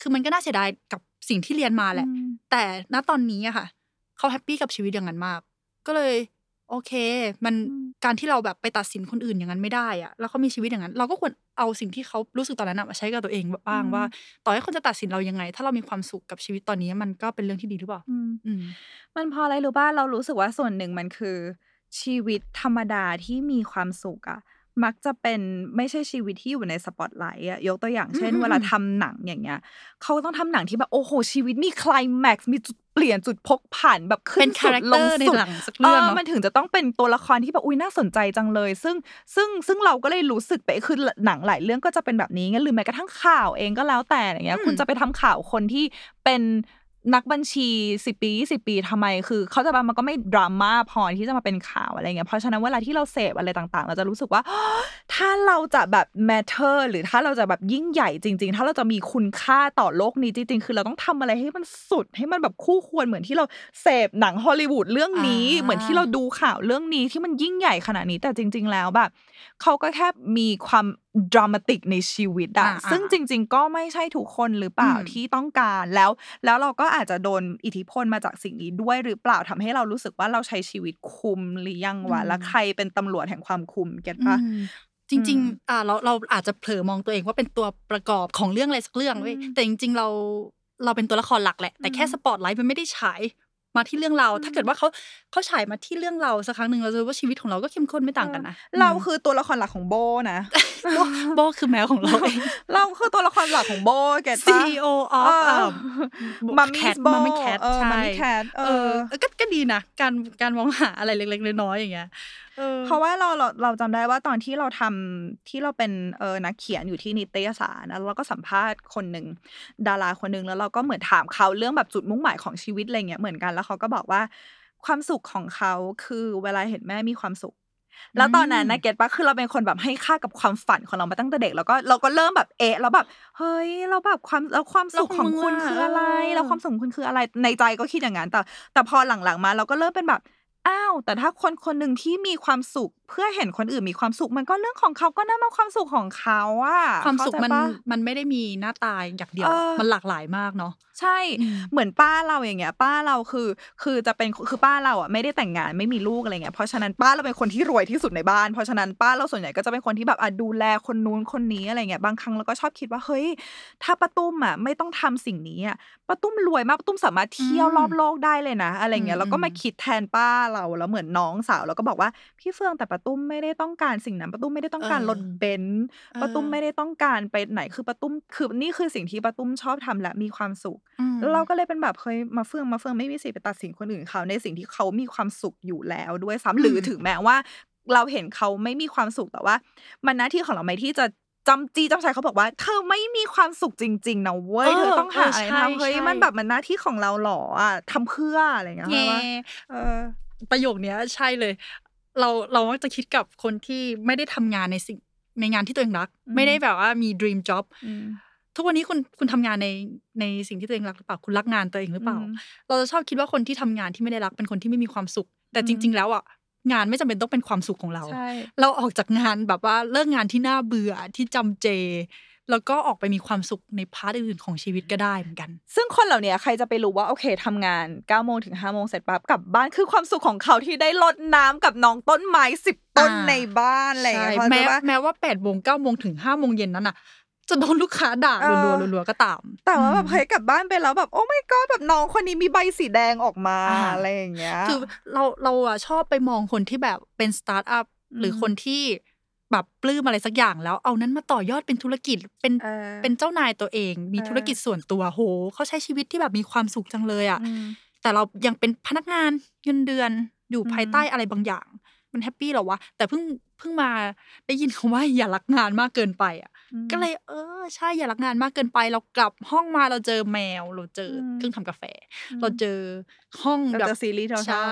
คือมันก็น่าเสียดายกับสิ่งที่เรียนมาแหละอืมแต่ณตอนนี้อะค่ะเขา happy กับชีวิตอย่างนั้นมาก ก็เลย โอเค มันการที่เราแบบไปตัดสินคนอื่นอย่างนั้นไม่ได้อะแล้วเขามีชีวิตอย่างนั้น เราก็ควรเอาสิ่งที่เขารู้สึกตอนนั้นอะมาใช้กับตัวเองบ้างว่า ต่อให้คนจะตัดสินเรายังไง ถ้าเรามีความสุขกับชีวิตตอนนี้มันก็เป็นเรื่องที่ดีหรือเปล่า อืม อืม มันพออะไรรู้ป่ะเรารู้สึกว่าส่วนหนึ่งมันคือ ชีวิตธรรมดาที่มีความสุขอะ มักจะเป็นไม่ใช่ชีวิตที่อยู่ในสปอตไลท์อะยกตัวอย่างเช่นอืมเวลาทำหนังอย่างเงี้ยเขาต้องทำหนังที่แบบโอ้โห ชีวิตมีคลายแม็กซ์มีจุดเปลี่ยนจุดพกผ่านแบบขึ้เป็นนสุคาดแรคลเตองร์ในสุดหลังสักเรื่องเออเนาะมันถึงจะต้องเป็นตัวละครที่แบบอุ้ยน่าสนใจจังเลย ซึ่งซึ่งซึ่งเราก็เลยรู้สึกไปคือหนังหลายเรื่องก็จะเป็นแบบนี้งั้นหรือแม้กระทั่งข่าวเองก็แล้วแต่อย่างเงี้ยอืมคุณจะไปทำข่าวคนที่เป็น นักบัญชีสิปีสิปีทำไมคือเขาใจะมันก็ไม่ดราม่าพอที่จะมาเป็นข่าวอะไรเงี้ยเพราะฉะนั้นเวลาที่เราเสพอะไรต่างๆ เราจะรู้สึกว่า ถ้าเราจะแบบ matter หรือถ้าเราจะแบบยิ่งใหญ่จริง ๆ ถ้าเราจะมีคุณค่าต่อโลกนี้จริง ๆ คือเราต้องทำอะไรให้มันสุดให้มันแบบคู่ควรเหมือนที่เราเสพหนังฮอลลีวูดเรื่องนี้อ่าเหมือนที่เราดูข่าวเรื่องนี้ที่มันยิ่งใหญ่ขนาดนี้แต่จริง ๆ แล้วแบบเขาก็แค่มีความดรามาติกในชีวิตอะอ่าซึ่งจริง ๆ ก็ไม่ใช่ทุกคนหรือเปล่าอืมที่ต้องการแล้ว แล้วเราก็อาจจะโดนอิทธิพลมาจากสิ่งนี้ด้วยหรือเปล่าทำให้เรารู้สึกว่าเราใช้ชีวิตคุมหรือยังวะอืมแล้วใครเป็นตำรวจแห่งความคุมเก็ตปะอืมจจริงๆอ่าเราเราอาจจะเผลอมองตัวเองว่าเป็นตัวประกอบของเรื่องอะไรสักเรื่องเว้ยอืมแต่จริง ๆ เราเราเป็นตัวละครหลักแหละแต่แค่อืมสปอตไลท์มันไม่ได้ฉาย มาที่เรื่องเรา ถ้าเกิดว่าเขาเขาฉายมาที่เรื่องเราสักครั้งหนึ่งเราจะรู้ว่าชีวิตของเราก็เข้มข้นไม่ต่างกันนะเราคือตัวละครหลักของโบนะโบโบคือแมวของเราเองเราคือตัวละครหลักของโบเก็ตปะ CEO of เออมัมมี่ Cat โบ Mummy Cat เออใช่มัมมี่แคทเอเอออก็ก็ดีนะการการมองหาอะไรเล็กๆน้อยๆอย่างเงี้ยออเพราะว่าเราเราเราจำได้ว่าตอนที่เราทำที่เราเป็นเออนักเขียนอยู่ที่นิตยสารนะเราก็สัมภาษณ์คนหนึ่งดาราคนหนึ่งแล้วเราก็เหมือนถามเขาเรื่องแบบจุดมุ่งหมายของชีวิตอะไรเงี้ยเหมือนกันแล้วเขาก็บอกว่าความสุขของเขาคือเวลาเห็นแม่มีความสุข แล้วตอนนั้นนะเก็ตปะคือเราเป็นคนแบบให้ค่ากับความฝันของเรามาตั้งแต่เด็ก แล้วก็เราก็เริ่มแบบเอะแล้วแบบเฮ้ยเราแบบความแล้วความสุขของคุณคืออะไร แล้วความสุขของคุณคืออะไรในใจก็คิดอย่างนั้นแต่แต่พอหลังๆมา เราก็เริ่มเป็นแบบ อ้าว แต่ถ้าคนคนหนึ่งที่มีความสุข เพื่อเห็นคนอื่นมีความสุข มันก็เรื่องของเขาก็น่ามาความสุขของเขาอะความสุขมันเข้าใจปะมันไม่ได้มีหน้าตาอย่างเดียวเออมันหลากหลายมากเนาะใช่อืมเหมือนป้าเราอย่างเงี้ย ป้าเราคือ คือจะเป็นคือป้าเราอะไม่ได้แต่งงานไม่มีลูกอะไรเงี้ยเพราะฉะนั้นป้าเราเป็นคนที่รวยที่สุดในบ้าน เพราะฉะนั้นป้าเราส่วนใหญ่ก็จะเป็นคนที่แบบอะดูแลคนนู้นคนนี้อะไรเงี้ยบางครั้งเราก็ชอบคิดว่าเฮ้ยถ้าป้าตุ้มอะไม่ต้องทำสิ่งนี้อะป้าตุ้มรวยมากป้าตุ้มสามารถเที่ยวรอบโลกได้เลยนะ อะไรเงี้ยแล้วก็มาคิดแทนป้าเราแล้วเหมือนน้องสาวเราก็บอกว่าพี่เฟืองแต่ป้าตุ้มไม่ได้ต้องการสิ่งนั้น ป้าตุ้มไม่ได้ต้องการเออรถเบนซ์ป้าตุ้มเออไม่ได้ต้องการไปไหน คือป้าตุ้ม คือนี่คือสิ่งที่ป้าตุ้มชอบทำและมีความสุข อืมแล้วเราก็เลยเป็นแบบเฮ้ยมาเฟืองมาเฟืองไม่มีสิทธิ์ไปตัดสินคนอื่นเขาในสิ่งที่เขามีความสุขอยู่แล้วด้วยซ้ำหรือถึงแม้ว่า เราเห็นเขาไม่มีความสุขแต่ว่า มันหน้าที่ของเราไหมที่จะจำจีจำใจเขาบอกว่า เธอไม่มีความสุขจริงๆนะเว้ยเออเธอต้องหาเอออะไรใช่ทำเฮ้ยใช่มันแบบมันหน้าที่ของเราหรออะทำเพื่ออะไรอย่างเงี้ยแง่ว่าเออ ประโยคเนี้ยใช่เลย เราเรามักจะคิดกับคนที่ไม่ได้ทำงานในสิ่งในงานที่ตัวเองรักอืมไม่ได้แบบว่ามี dream job อืมทุกวันนี้คุณคุณทำงานในในสิ่งที่ตัวเองรักหรือเปล่าคุณรักงานตัวเองหรือเปล่าอืมเราจะชอบคิดว่าคนที่ทำงานที่ไม่ได้รักเป็นคนที่ไม่มีความสุข แต่จริง ๆ แล้วอะงานไม่จำเป็นต้องเป็นความสุขของเราใช่เราออกจากงานแบบว่าเลิกงานที่น่าเบื่อที่จำเจ แล้วก็ออกไปมีความสุขในพาร์ทอื่นๆของชีวิตก็ได้เหมือนกัน ซึ่งคนเหล่านี้ใครจะไปรู้ว่าโอเคทำงาน9ก้าโมงถึง5้าโมงเสร็จปั๊บกลับบ้านคือความสุขของเขาที่ได้รดน้ำกับน้องต้นไม้สิบต้นอ่าในบ้านอะไรอย่างใช่เงี้ยเข้าใจแม้ปะแม้ว่าแปดโมงเก้าโมงถึงห้าโมงเย็นนั้นอะจะโดนลูกค้าด่าเออรัวๆรัวๆก็ตาม แต่ว่าแบบอืมเฮ้ยกลับบ้านไปแล้วแบบโอ้ my god แบบน้องคนนี้มีใบสีแดงออกมาอ่าอะไรอย่างเงี้ย คือเราเราอะชอบไปมองคนที่แบบเป็นสตาร์ทอัพอืมหรือคนที่ แบบปลื้มอะไรสักอย่างแล้วเอานั้นมาต่อยอดเป็นธุรกิจเป็นเออเป็นเจ้านายตัวเอง มีเออธุรกิจส่วนตัวโหเขาใช้ชีวิตที่แบบมีความสุขจังเลยอะอืมแต่เรายังเป็นพนักงานเงินเดือนอยู่อืมภายใต้อะไรบางอย่าง มัน happy เหรอวะแต่เพิ่งเพิ่งมาได้ยินคำว่าอย่ารักงานมากเกินไปอะ ก็เลย เออใช่อย่ารักงานมากเกินไป เรากลับห้องมาเราเจอแมว เราเจออมเครื่องทำกาแฟอืมเราเจอห้องเราแบบเจอซีรีส์ที่เราชใช่อบ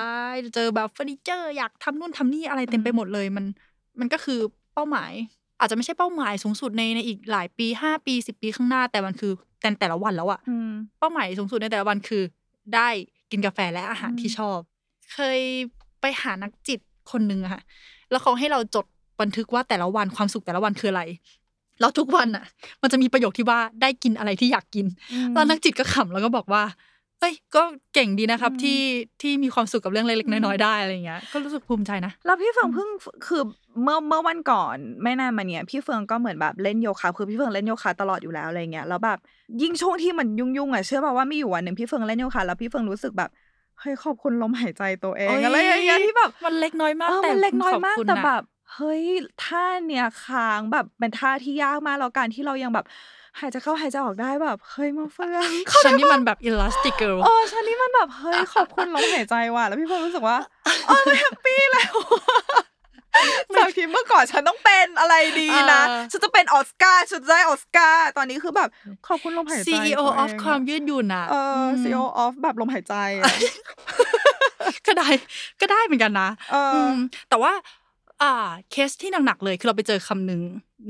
เจอแบบเฟอร์นิเจอร์อยากทำนู่นทำนี่อะไรเต็มไปอืมหมดเลยมัน มันก็คือ เป้าหมาย อาจจะไม่ใช่เป้าหมายสูงสุดในในอีกหลายปีห้าปีสิบปีข้างหน้า แต่มันคือแต่แต่ละวันแล้วอะอืมเป้าหมายสูงสุดในแต่ละวันคือ ได้กินกาแฟและอาหารอืมที่ชอบ เคยไปหานักจิตคนหนึ่งอะค่ะแล้วเขาให้เราจดบันทึกว่าแต่ละวันความสุขแต่ละวันคืออะไรแล้วทุกวันอะมันจะมีประโยคที่ว่าได้กินอะไรที่อยากกินแล้วนักจิตก็ขำแล้วก็บอกว่า เอ้ยก็เก่งดีนะครับอืมที่ที่มีความสุขกับเรื่องเล็กอืๆมน้อยๆได้อะไรอย่างเงี้ยก็รู้สึกภูมิใจนะแล้วพี่เฟืองเพิ่งคือเมื่อเมื่อวันก่อนไม่นานมาเนี้ยพี่เฟืองก็เหมือนแบบเล่นโยคะคือพี่เฟืองเล่นโยคะตลอดอยู่แล้วอะไรเงี้ยแล้วแบบยิ่งช่วงที่มันยุ่งๆอะเชื่อป่ะว่ามีอยู่วันหนึ่งพี่เฟืองเล่นโยคะแล้วพี่เฟืองรู้สึกแบบเฮ้ยขอบคุณลมหายใจตัวเองโอ้ยอะไรอย่างเงี้ยที่แบบมันเล็กน้อยมากเออแต่มันเล็กน้อยมากขบคุณแต่นะแบบเฮ้ยท่าเนี่ยค้างแบบเป็นท่าที่ยากมากแล้วการที่เรายังแบบหายใจเข้าหายใจออกได้แบบเฮ้ยมาเฟืองฉันนี่มันแบบ elastic girl เออฉันนี่มันแบบเฮ้ยขอบคุณลมหายใจว่ะแล้วพี่เฟืองรู้สึกว่าเออ happy แล้วจากที่เมื่อก่อนฉันต้องเป็นอะไรดีนะเออฉันจะเป็นออสการ์ฉันจะได้ออสการ์ตอนนี้คือแบบขอบคุณลมหายใจ CEO ตัวเอง of ความยืดหยุ่นอะเออม CEO of แบบลมหายใจอะก็ได้ก็ได้เหมือนกันนะเอออมแต่ว่า อ่า เคสที่หนักๆเลยคือเราไปเจอคำหนึ่ง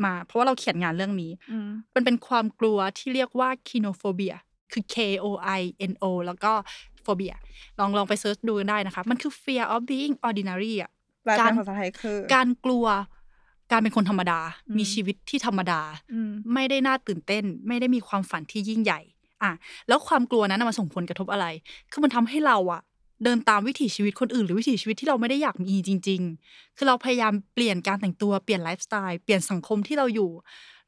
มา เพราะว่าเราเขียนงานเรื่องนี้อืมมันเป็นความกลัวที่เรียกว่า koinophobia คือ K O I N O แล้วก็ phobia ลองลองไป search ดูกันได้นะคะ มันคือ fear of being ordinary อะแปลกาเป็รนภาษาไทยคือ การกลัว การเป็นคนธรรมดาอืมมีชีวิตที่ธรรมดาอืมไม่ได้น่าตื่นเต้น ไม่ได้มีความฝันที่ยิ่งใหญ่ อะ แล้วความกลัวนั้นนะมันส่งผลกระทบอะไร คือมันทำให้เราอะ เดินตามวิถีชีวิตคนอื่น หรือวิถีชีวิตที่เราไม่ได้อยากมีจริง ๆ คือเราพยายามเปลี่ยนการแต่งตัวเปลี่ยนไลฟ์สไตล์เปลี่ยนสังคมที่เราอยู่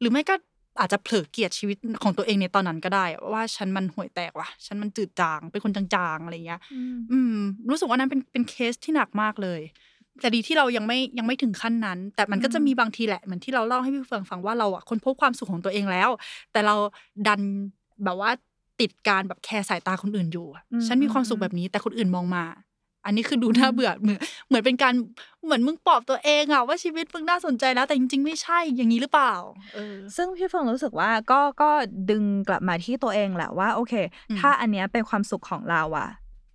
หรือไม่ก็อาจจะเผลอเกลียดชีวิตของตัวเองในตอนนั้นก็ได้ ว่าฉันมันห่วยแตกว่ะฉันมันจืดจางเป็นคนจางๆอะไรเงี้ย อืม รู้สึกว่านั้นเป็นเป็นเคสที่หนักมากเลยแต่ดีที่เรายังไม่ยังไม่ถึงขั้นนั้น แต่มันก็จะมีบางทีแหละเหมือนที่เราเล่าให้พี่เฟืองฟังว่าเราอะค้นพบความสุขของตัวเองแล้ว แต่เราดันแบบว่า ติดการแบบแคร์สายตาคนอื่นอยู่อะอืมฉันมีความสุขแบบนี้แต่คนอื่นมองมา อันนี้คือดูน่าเบื่อเหมือนเหมือนเป็นการเหมือนมึงปลอบตัวเองอะว่าชีวิตมึงน่าสนใจแล้ว แต่จริงๆไม่ใช่อย่างนี้หรือเปล่าเออซึ่งพี่เฟิงรู้สึกว่าก็ก็ดึงกลับมาที่ตัวเองแหละว่า โอเคอืมถ้าอันเนี้ยเป็นความสุขของเราอะ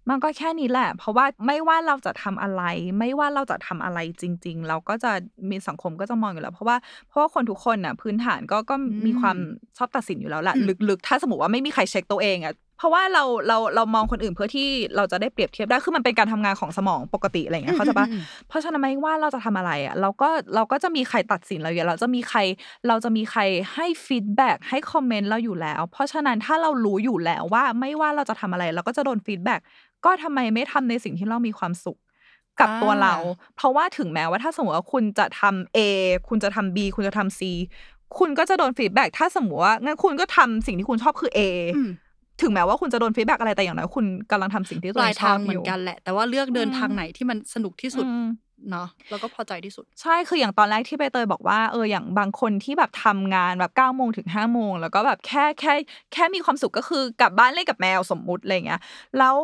มันก็แค่นี้แหละ เพราะว่าไม่ว่าเราจะทำอะไร ไม่ว่าเราจะทำอะไรจริง ๆ เราก็จะมีสังคมก็จะมองอยู่แล้ว เพราะว่าเพราะว่าคนทุกคนน่ะพื้นฐานก็ก็มีความชอบตัดสินอยู่แล้วแหละอืมลึกๆ ถ้าสมมติว่าไม่มีใครเช็คตัวเองอะ เพราะว่าเราเราเรามองคนอื่นเพื่อที่เราจะได้เปรียบเทียบได้คือมันเป็นการทำงานของสมองปกติอะไรอย่างเงี้ยเข้าใจปะอืมอืมเพราะฉะนั้นไม่ว่าเราจะทำอะไรอะเราก็เราก็จะมีใครตัดสินเราอยู่แล้วเราจะมีใครเราจะมีใครให้ feedback ให้คอมเมนต์เราอยู่แล้ว เพราะฉะนั้นถ้าเรารู้อยู่แล้วว่าไม่ว่าเราจะทำอะไร เราก็จะโดน feedback ก็ทำไมไม่ทำในสิ่งที่เรามีความสุขกับตัวเรา เพราะว่าถึงแม้ว่าถ้าสมมติว่าคุณจะทำ A คุณจะทำ B คุณจะทำ C คุณก็จะโดน feedback ถ้าสมมติว่างั้นคุณก็ทำสิ่งที่คุณชอบคือ A อืม ถึงแม้ว่าคุณจะโดน feedback อะไรแต่อย่างน้อยคุณกำลังทำสิ่งที่ตัวเอลายทางเหมือนยู่กันแหละ แต่ว่าเลือกเดินอืมทางไหนที่มันสนุกที่สุดอืมเนาะแล้วก็พอใจที่สุด ใช่คืออย่างตอนแรกที่ใบเตยบอกว่าเอออย่างบางคนที่แบบทำงานแบบ9ก้าโมงถึง5้าโมงแล้วก็แบบแค่แค่แค่มีความสุขก็คือกลับบ้านเล่นกับแมวสมมุติอะไรเงี้ยแล้ว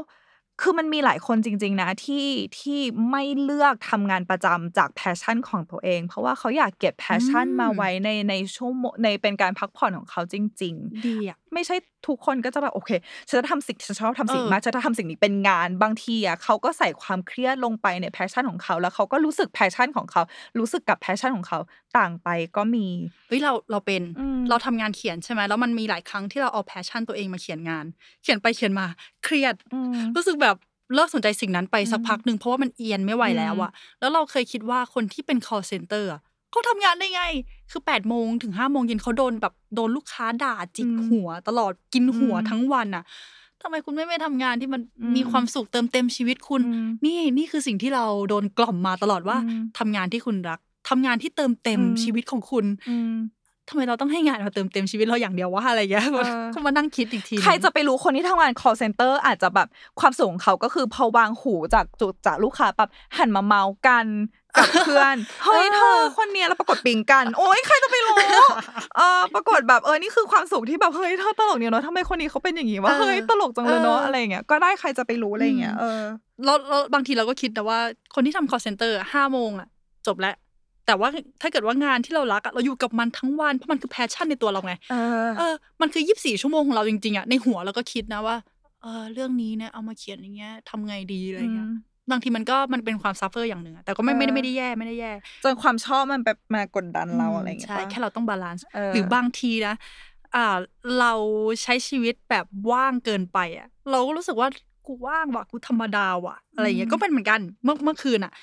คือมันมีหลายคนจริง ๆ นะที่ที่ไม่เลือกทำงานประจำจาก passion ของตัวเอง เพราะว่าเขาอยากเก็บ passion อืมมาไว้ในในชั่วโมงในเป็นการพักผ่อนของเขาจริง ๆ ดีอะไม่ใช่ ทุกคนก็จะแบบโอเคฉันจะทำสิ่งที่ฉันชอบทำสิ่งเออมากฉันจะทำสิ่งนี้เป็นงานบางทีอะเขาก็ใส่ความเครียดลงไปใน passion ของเขา แล้วเขาก็รู้สึก passion ของเขา รู้สึกกับ passion ของเขาต่างไปก็มีเฮ้ยเราเราเป็นอืมเราทำงานเขียนใช่ไหมแล้วมันมีหลายครั้งที่เราเอา passion ตัวเองมาเขียนงาน เขียนไปเขียนมา เครียดอืมรู้สึกแบบเลิกสนใจสิ่งนั้นไปสักอืมพักหนึ่งเพราะว่ามันเอียนไม่ไหวแล้วอะแล้วเราเคยคิดว่าคนที่เป็น call center อะ เขาทำงานได้ไง คือ8ปดโมงถึง5้าโมงเย็นเขาโดนแบบโดนลูกค้าด่าจิกหัว ตลอดกินหัวทั้งวันอะทำไมคุณไม่ไปทำงานที่มันมีความสุขเติมเต็มชีวิตคุณอืมนี่นี่คือสิ่งที่เราโดนกล่อมมาตลอดว่าอืมทำงานที่คุณรักทำงานที่เติมเต็มอืมชีวิตของคุณอืมทำไมเราต้องให้งานมาเติมเต็มชีวิตเราอย่างเดียววะอะไรเงี้ยเออก็มานั่งคิดอีกที ใครจะไปรู้คนที่ทำงาน call center อาจจะแบบความสูงของเขาก็คือพอวางหูจากจุดจากลูกค้าแบบหันมาเมากัน กับเพื่อนเฮ้ยเธอคนเนี้ยแล้วปรากฏปิงกัน โอ๊ยใครจะไปรู้เออปรากฏแบบเออนี่คือความสุขที่แบบเฮ้ยเธอตลกเนี่ยเนาะทำไมคนนี้เขาเป็นอย่างงี้วะเฮ้ยตลกจังเลยเนาะอะไรอย่างเงี้ยก็ได้ใครจะไปรู้อะไรอย่างเงี้ยเออแล้วแล้วบางทีเราก็คิดนะว่าคนที่ทำ call center ห้าโมงอะจบแล้วแต่ว่าถ้าเกิดว่างานที่เรารักอะเราอยู่กับมันทั้งวันเพราะมันคือ passion ในตัวเราไงเออเออมันคือยี่สิบสี่ชั่วโมงของเราจริงๆอะในหัวเราก็คิดนะว่าเออเรื่องนี้เนี่ยเอามาเขียนอย่างเงี้ยทำไงดีอะไรเงี้ย บางทีมันก็มันเป็นความ suffer อย่างหนึ่งอะแต่ก็ไม่ไม่ได้ไม่ได้แย่ไม่ได้แย่จนความชอบมันแบบมากดดันเราอะไรอย่างเงี้ยใช่ปะแค่เราต้อง balance เออหรือบางทีนะอ่าเราใช้ชีวิตแบบว่างเกินไปอะ เราก็รู้สึกว่ากูว่างว่ะกูธรรมดาว่ะ อะไรอย่างเงี้ยก็เป็นเหมือนกันเมื่อเมื่อคืนอะ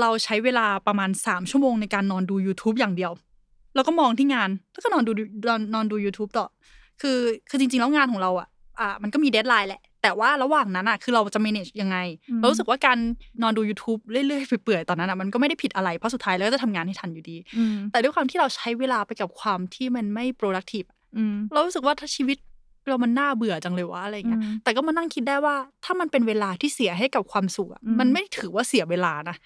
เราใช้เวลาประมาณสามชั่วโมงในการนอนดู YouTube อย่างเดียว แล้วก็มองที่งานแล้วก็นอนดูนอนนอนดู YouTube ต่อ คือคือจริง ๆ แล้วงานของเราอะอ่ามันก็มีเดทไลน์แหละ แต่ว่าระหว่างนั้นอะคือเราจะ manage ยังไงอืมเรารู้สึกว่าการนอนดู YouTube เรื่อยๆเปื่อยๆตอนนั้นอะมันก็ไม่ได้ผิดอะไร เพราะสุดท้ายแล้วก็จะทำงานให้ทันอยู่ดีอืมแต่ด้วยความที่เราใช้เวลาไปกับความที่มันไม่ productive อืมเรารู้สึกว่าถ้าชีวิต เรามันน่าเบื่อจังเลยวะอะไรเงี้ยอืมแต่ก็มานั่งคิดได้ว่า ถ้ามันเป็นเวลาที่เสียให้กับความสุขอะอืมมันไม่ถือว่าเสียเวลานะ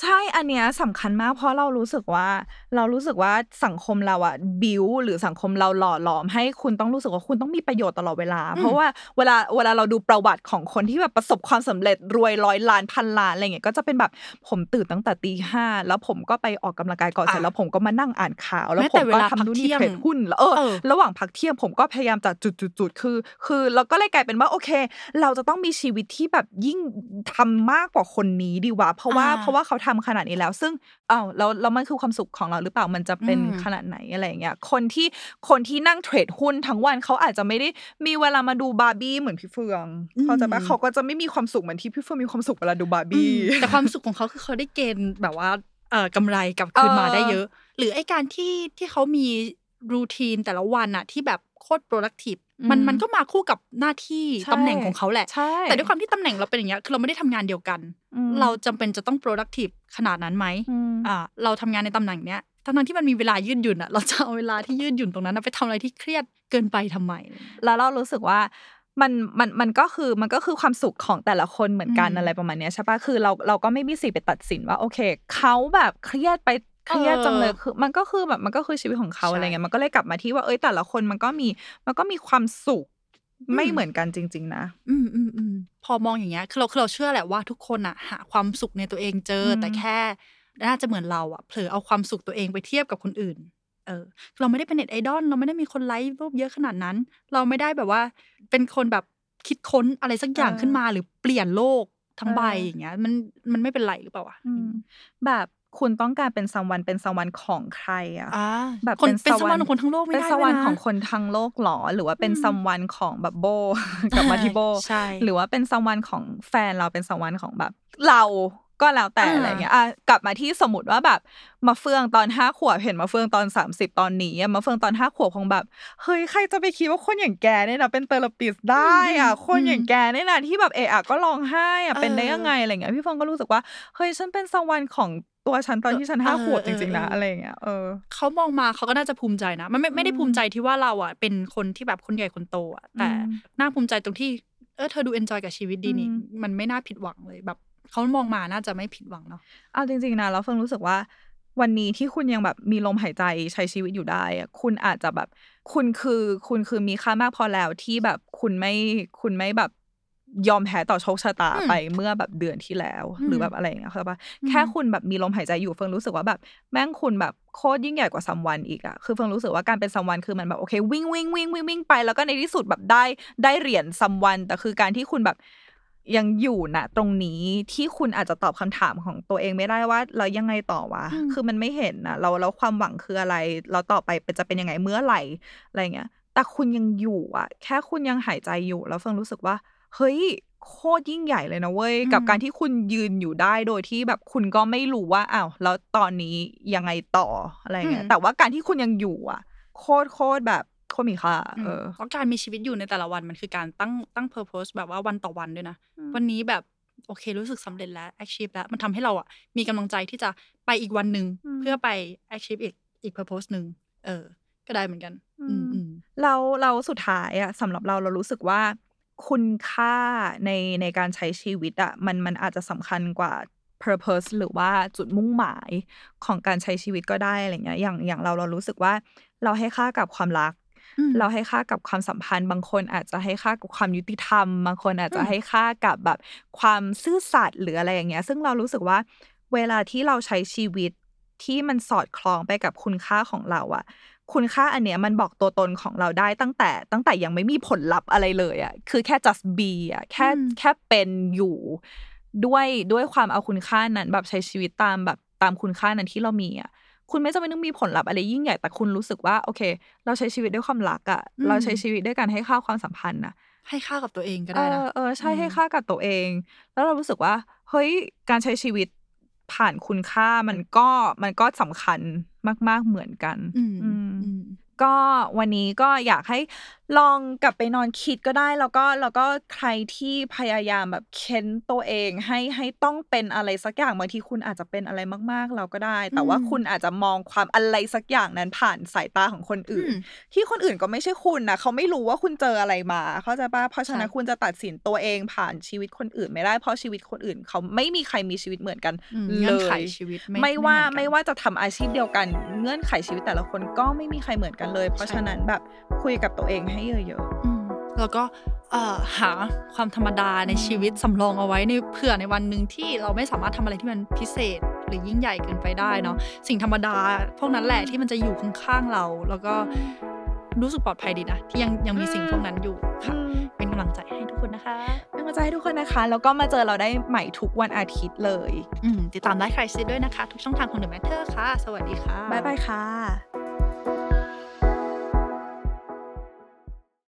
ใช่ อันเนี้ยสำคัญมากเพราะเรารู้สึกว่า เรารู้สึกว่าสังคมเราอะบิวหรือสังคมเราหล่อหลอม ให้คุณต้องรู้สึกว่าคุณต้องมีประโยชน์ตลอดเวลา เพราะว่าเวลาเวลาเราดูประวัติของคนที่แบบประสบความสำเร็จรวยร้อยล้านพันล้านอะไรเงี้ยก็จะเป็นแบบผมตื่นตั้งแต่ตีห้าแล้วผมก็ไปออกกำลังกายก่อนเสร็จอะแล้วผมก็มานั่งอ่านข่าว แล้วแม้ผแต่มเวก็ลาทำนู่นพักเที่นี่ยงเทรดหุ้นแล้วเออเออระหว่างพักเที่ยงผมก็พยายามจากจุดๆๆคือ คือเราก็เลยกลายเป็นว่าโอเค เราจะต้องมีชีวิตที่แบบยิ่งทำมากกว่าคนนี้ดีวะเพราะว่าอ่าเพราะว่าเขาทำขนาดนี้แล้ว ซึ่งอ้าวแล้วแล้วมันคือความสุขของเราหรือเปล่ามันจะเป็นอืมขนาดไหนอะไรอย่างเงี้ยคนที่คนที่นั่งเทรดหุ้นทั้งวันเขาอาจจะไม่ได้มีเวลามาดูบาร์บี้เหมือนพี่เฟืองเขาใจะปะเขาก็จะไม่มีความสุขเหมือนที่พี่เฟืองมีความสุขเวลาดูบาร์บี้อืมแต่ความสุขของเขาคือเขาได้เกณฑ์แบบว่าเอ่อกำไรกลับคืนมาเออได้เยอะ หรือไอการที่ที่เขามีรูทีนแต่ละวันอะที่แบบโคตร productive มันอืมมันก็มาคู่กับหน้าที่ใช่ตำแหน่งของเขาแหละใช่แต่ด้วยความที่ตำแหน่งเราเป็นอย่างเงี้ยคือเราไม่ได้ทำงานเดียวกันอืมเราจำเป็นจะต้อง productive ขนาดนั้นไหมอืมอ่าเราทำงานในตำแหน่งเนี้ยทั้งๆที่มันมีเวลายืดหยุ่นอะเราจะเอาเวลาที่ยืดหยุ่นตรงนั้นอะไปทำอะไรที่เครียดเกินไปทำไม แล้วเรารู้สึกว่ามันมันมันก็คือมันก็คือความสุขของแต่ละคนเหมือนกันอืมอะไรประมาณเนี้ยใช่ปะคือเราเราก็ไม่มีสิทธิ์ไปตัดสินว่าโอเคเขาแบบเครียดไป เครียดจังเลยคือ มันก็คือแบบมันก็คือชีวิตของเขาใช่อะไรเงี้ยมันก็เลยกลับมาที่ว่าเอ้ยแต่ละคนมันก็มีมันก็มีความสุขไม่เหมือนกันจริง ๆ นะ อืมอืมอืมพอมองอย่างเงี้ยคือเราคือเราเชื่อแหละว่าทุกคนอะหาความสุขในตัวเองเจออมแต่แค่น่าจะเหมือนเราอะเผลอเอาความสุขตัวเองไปเทียบกับคนอื่น เออ เราไม่ได้เป็นเน็ตไอดอลเราไม่ได้มีคนไลค์รูปเยอะขนาดนั้น เราไม่ได้แบบว่า เป็นคนแบบคิดค้นอะไรสักอย่างขึ้นมาหรือเปลี่ยนโลกทั้งใบอย่างเงี้ย มันมันไม่เป็นไรหรือเปล่าวะอืมแบบ คุณต้องการเป็นซัมวันเป็นซัมวันของใครอะอ่าแบบคนเป็นเป็นสสววรรรรค์ค์ของคนทั้งโลกไม่เป็นได้สวรรค์ด้วยนะของคนทั้งโลกหรอ หรือว่าเป็นอืมซัมวันของแบบโบกลับมาที่โบใช่หรือว่าเป็นซัมวันของแฟนเราเป็นซัมวันของแบบเรา ก็แล้วแต่อ่าอะไรเงี้ยอะกลับมาที่สมมติว่าแบบมาเฟืองตอนห้าขวบเห็นมาเฟืองตอนสามสิบตอนนี้อะมาเฟืองตอนห้าขวบคงแบบเฮ้ยใครจะไปคิดว่าคนอย่างแกเนี่ยนะเป็นเทอราปิสต์ได้อะคนอย่างแกเนี่ยนะที่แบบเอะอะก็ร้องไห้อะเป็นได้ยังไงอะไรเงี้ยพี่เฟืองก็รู้สึกว่าเฮ้ยฉันเป็น someone ของตัวฉันตอนที่ฉันห้าขวบจริงๆนะอะไรเงี้ยเออเขามองมาเขาก็น่าจะภูมิใจนะมันไม่ไม่ได้อืมภูมิใจที่ว่าเราอะเป็นคนที่แบบคนใหญ่คนโตอะแต่อืมน่าภูมิใจตรงที่เออเธอดู enjoy กับชีวิตดีนี่อืมมันไม่น่าผิดหวังเลยแบบ เขามองมาน่าจะไม่ผิดหวังเนาะเอาจริง ๆนะแล้วเฟิงรู้สึกว่า วันนี้ที่คุณยังแบบมีลมหายใจใช้ชีวิตอยู่ได้อะคุณอาจจะแบบ คุณคือคุณคือมีค่ามากพอแล้วที่แบบคุณไม่คุณไม่แบบยอมแพ้ต่อโชคชะตาอืมไปเมื่อแบบเดือนที่แล้วอืมหรือแบบอะไรอย่างเงี้ยเข้าใจปะอืมแค่คุณแบบมีลมหายใจอยู่เฟิงรู้สึกว่าแบบแม่งคุณแบบโคตรยิ่งใหญ่กว่าซัมวันอีกอะคือเฟิงรู้สึกว่าการเป็นซัมวันคือมันแบบโอเควิ่งวิ่งวิ่งวิ่งวิ่งไปแล้วก็ในที่สุดแบบได้ได้เหรียญซัมวันแต่คือการที่คุณแบบ ยังอยู่นะตรงนี้ที่คุณอาจจะตอบคำถามของตัวเองไม่ได้ว่าเรายังไงต่อวะอืมคือมันไม่เห็นนะเราแล้วความหวังคืออะไร เราต่อไปเป็นจะเป็นยังไงเมื่อไหร่อะไรเงี้ย แต่คุณยังอยู่อะ แค่คุณยังหายใจอยู่ แล้วเฟิงรู้สึกว่า เฮ้ยโคตรยิ่งใหญ่เลยนะเว้ย กับการที่คุณยืนอยู่ได้โดยที่แบบคุณก็ไม่รู้ว่าอ้าวแล้วตอนนี้ยังไงต่ออะไรเงี้ยอืมแต่ว่าการที่คุณยังอยู่อะ โคตรโคตรแบบโค ตรมีค่าเออเพราะการมีชีวิตอยู่ในแต่ละวันมันคือการตั้งตั้ง purpose แบบว่าวันต่อวันด้วยนะ วันนี้แบบโอเครู้สึกสำเร็จแล้ว achieve แล้ว มันทำให้เราอะมีกำลังใจที่จะไปอีกวันหนึ่งเพื่อไป achieve อีกอีก purpose หนึ่งเออ ก็ได้เหมือนกัน อืมเราเราสุดท้ายอะสำหรับเราเรารู้สึกว่า คุณค่าในในการใช้ชีวิตอะมันมันอาจจะสำคัญกว่า purpose หรือว่าจุดมุ่งหมายของการใช้ชีวิตก็ได้อะไรเงี้ยอย่างอย่างเราเรารู้สึกว่าเราให้ค่ากับความรัก เราให้ค่ากับความสัมพันธ์ บางคนอาจจะให้ค่ากับความยุติธรรม บางคนอาจจะอืมให้ค่ากับแบบความซื่อสัตย์หรืออะไรอย่างเงี้ย ซึ่งเรารู้สึกว่าเวลาที่เราใช้ชีวิตที่มันสอดคล้องไปกับคุณค่าของเราอะคุณค่าอันเนี้ยมันบอกตัวตนของเราได้ตั้งแต่ ตั้งแต่ยังไม่มีผลลัพธ์อะไรเลยอะคือแค่ just be อะแค่อืมแค่เป็นอยู่ด้วยด้วยความเอาคุณค่านั้นแบบใช้ชีวิตตามแบบตามคุณค่านั้นที่เรามีอะ คุณไม่จำเป็นต้องมีผลลัพธ์อะไรยิ่งใหญ่แต่คุณรู้สึกว่า โอเค เราใช้ชีวิตด้วยความรักอะอืมเราใช้ชีวิตด้วยการให้ค่าความสัมพันธ์อะให้ค่ากับตัวเองก็เอได้นะอเออใช่อืมให้ค่ากับตัวเอง แล้วเรารู้สึกว่า เฮ้ยการใช้ชีวิตผ่านคุณค่ามันก็มันก็สำคัญมาก ๆเหมือนกันอืมอืมอืม ก็วันนี้ก็อยากให้ลองกลับไปนอนคิดก็ได้ แล้วก็แล้วก็ใครที่พยายามแบบเค้นตัวเองให้ให้ต้องเป็นอะไรสักอย่างบางทีคุณอาจจะเป็นอะไรมากๆ เราก็ได้ แต่ว่าอืมคุณอาจจะมองความอะไรสักอย่างนั้นผ่านสายตาของคนอื่นอืมที่คนอื่นก็ไม่ใช่คุณนะเขาไม่รู้ว่าคุณเจออะไรมา เข้าใจปะเพราะฉะนั้นใช่คุณจะตัดสินตัวเองผ่านชีวิตคนอื่นไม่ได้เพราะชีวิตคนอื่น เขาไม่มีใครมีชีวิตเหมือนกันอืมเลเงื่อนไขยชีวิตไม่ว่าเหอนกันไม่ว่าจะทำอาชีพเดียวกัน เงื่อนไขชีวิตแต่ละคนก็ไม่มีใครเหมือนกันเลย เพราะใช่ฉะนั้นแบบคุยกับตัวเองให้เยอะอืมแล้วก็เอ่อหาความธรรมดาในชีวิตสำรองเอาไว้ในเผื่อในวันหนึ่งที่เราไม่สามารถทำอะไรที่มันพิเศษหรือยิ่งใหญ่เกินไปได้เนาะสิ่งธรรมดา พวกนั้นแหละที่มันจะอยู่ข้างๆเรา แล้วก็รู้สึกปลอดภัยดีนะที่ยังยังมีสิ่งพวกนั้นอยู่ๆค่ะอืมเป็นกำลังใจให้ทุกคนนะคะเป็นกำลังใจให้ทุกคนนะคะ แล้วก็มาเจอเราได้ใหม่ทุกวันอาทิตย์เลยอืมติดตามได้ใครซิด้วยนะคะ ทุกช่องทางของ The Matter ค่ะ สวัสดีค่ะบ๊ายบายค่ะ